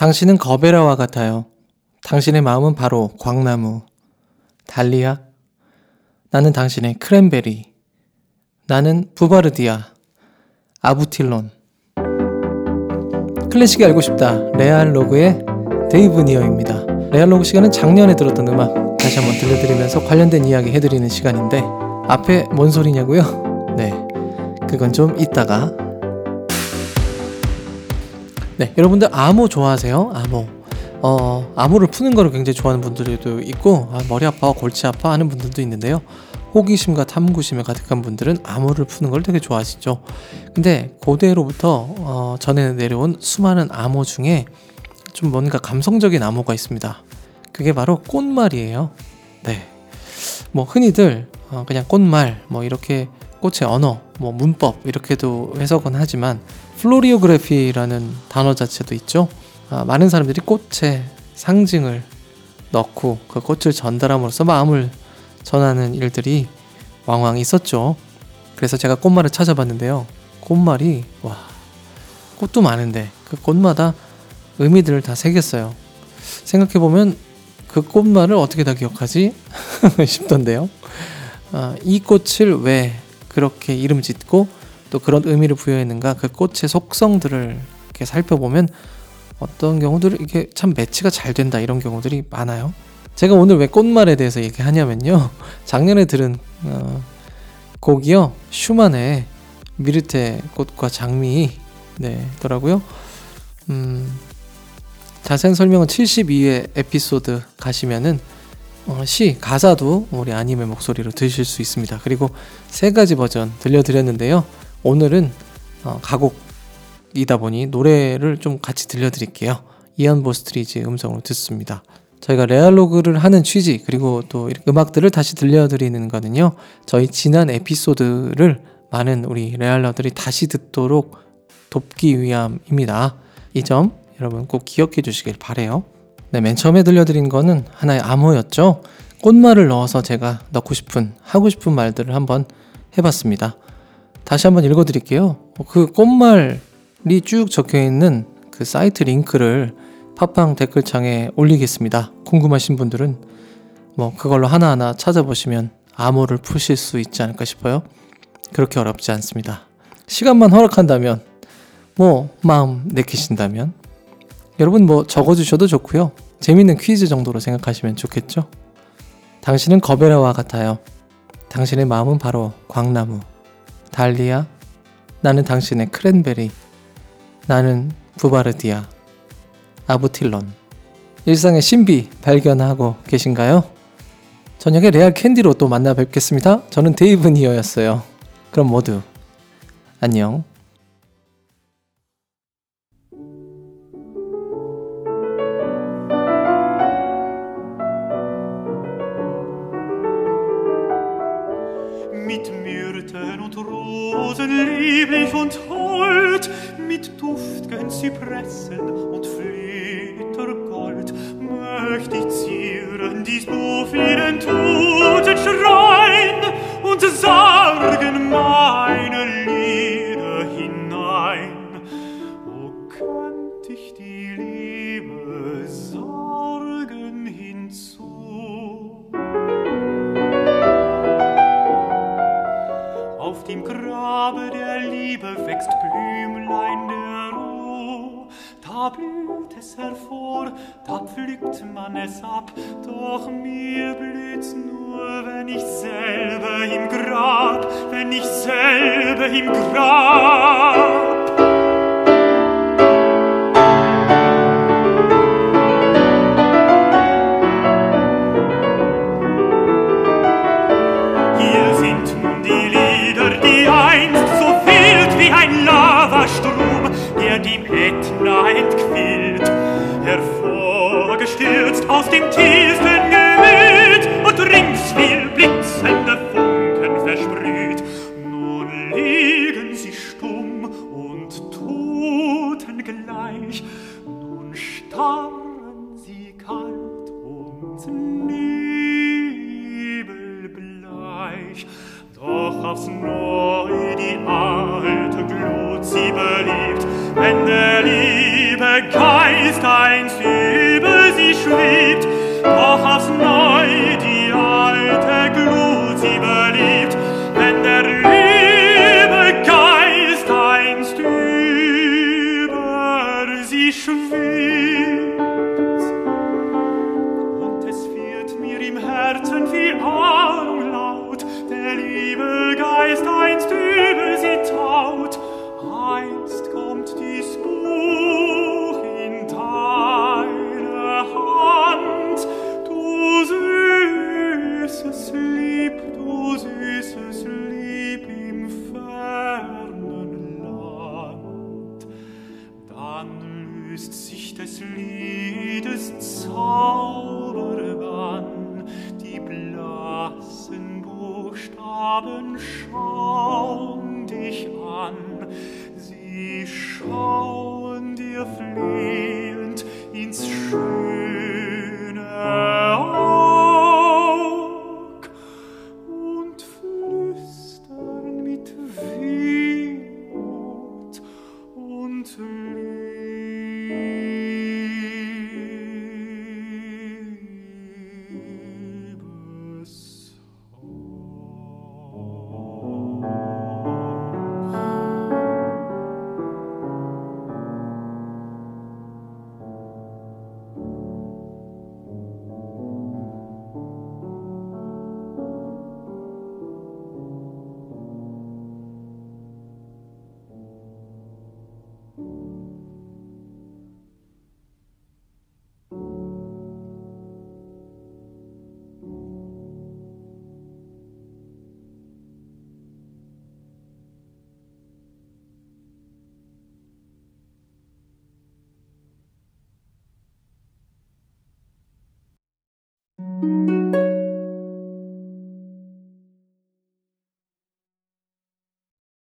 당신은 거베라와 같아요. 당신의 마음은 바로 광나무. 달리야. 나는 당신의 크랜베리. 나는 부바르디아. 아부틸론. 클래식이 알고 싶다. 레알로그의 데이브 니어입니다. 레알로그 시간은 작년에 들었던 음악 다시 한번 들려드리면서 관련된 이야기 해드리는 시간인데 앞에 뭔 소리냐고요? 네, 그건 좀 이따가 네, 여러분들 암호 좋아하세요? 암호. 어, 암호를 푸는 거를 굉장히 좋아하는 분들도 있고, 아, 머리 아파, 골치 아파 하는 분들도 있는데요. 호기심과 탐구심에 가득한 분들은 암호를 푸는 걸 되게 좋아하시죠. 근데 고대로부터 어, 전해 내려온 수많은 암호 중에 좀 뭔가 감성적인 암호가 있습니다. 그게 바로 꽃말이에요. 네. 뭐 흔히들 어, 그냥 꽃말, 뭐 이렇게 꽃의 언어, 뭐 문법 이렇게도 해석은 하지만 플로리오그래피라는 단어 자체도 있죠. 아, 많은 사람들이 꽃에 상징을 넣고 그 꽃을 전달함으로써 마음을 전하는 일들이 왕왕 있었죠. 그래서 제가 꽃말을 찾아봤는데요. 꽃말이 와 꽃도 많은데 그 꽃마다 의미들을 다 새겼어요. 생각해 보면 그 꽃말을 어떻게 다 기억하지 싶던데요. 아, 이 꽃을 왜 그렇게 이름 짓고 또 그런 의미를 부여했는가 그 꽃의 속성들을 이렇게 살펴보면 어떤 경우들은 이게 참 매치가 잘 된다 이런 경우들이 많아요. 제가 오늘 왜 꽃말에 대해서 얘기하냐면요. 작년에 들은 어, 곡이요. 슈만의 미르테 꽃과 장미 네, 더라고요. 음, 자세한 설명은 72회 에피소드 가시면은 어, 시 가사도 우리 아님의 목소리로 들으실 수 있습니다. 그리고 세 가지 버전 들려드렸는데요. 오늘은 어, 가곡이다 보니 노래를 좀 같이 들려드릴게요. 이안 보스트리즈 음성으로 듣습니다. 저희가 레알로그를 하는 취지 그리고 또 음악들을 다시 들려드리는 거는요. 저희 지난 에피소드를 많은 우리 레알러들이 다시 듣도록 돕기 위함입니다. 이 점 여러분 꼭 기억해 주시길 바래요. 네, 맨 처음에 들려드린 거는 하나의 암호였죠. 꽃말을 넣어서 제가 넣고 싶은 하고 싶은 말들을 한번 해봤습니다. 다시 한번 읽어드릴게요. 그 꽃말이 쭉 적혀 있는 그 사이트 링크를 팟빵 댓글창에 올리겠습니다. 궁금하신 분들은 뭐 그걸로 하나하나 찾아보시면 암호를 푸실 수 있지 않을까 싶어요. 그렇게 어렵지 않습니다. 시간만 허락한다면 뭐 마음 내키신다면 여러분 뭐 적어주셔도 좋고요. 재밌는 퀴즈 정도로 생각하시면 좋겠죠. 당신은 거베라와 같아요. 당신의 마음은 바로 광나무. 달리야. 나는 당신의 크랜베리. 나는 부바르디아. 아부틸론. 일상의 신비 발견하고 계신가요? 저녁에 레알 캔디로 또 만나 뵙겠습니다. 저는 데이브 니어였어요. 그럼 모두 안녕. Myrten und Rosen lieblich und hold, mit duftgen Zypressen und Flittergold, möcht ich zieren dies bofiden toten Schrein da pflückt man es ab. Doch mir blüht's nur, wenn ich selber im Grab, wenn ich selber im Grab. Hier sind aus dem tiefsten Gemüt und rings viel blitzende Funken versprüht. Nun liegen sie stumm und totengleich, nun starren sie kalt und nebelbleich. Doch aufs Neue die alte Glut sie beliebt, wenn der liebe Geist einst Liebelgeist einst über sie taut, einst kommt dies Buch in deine Hand. Du süßes Lieb, du süßes Lieb, Abendschau.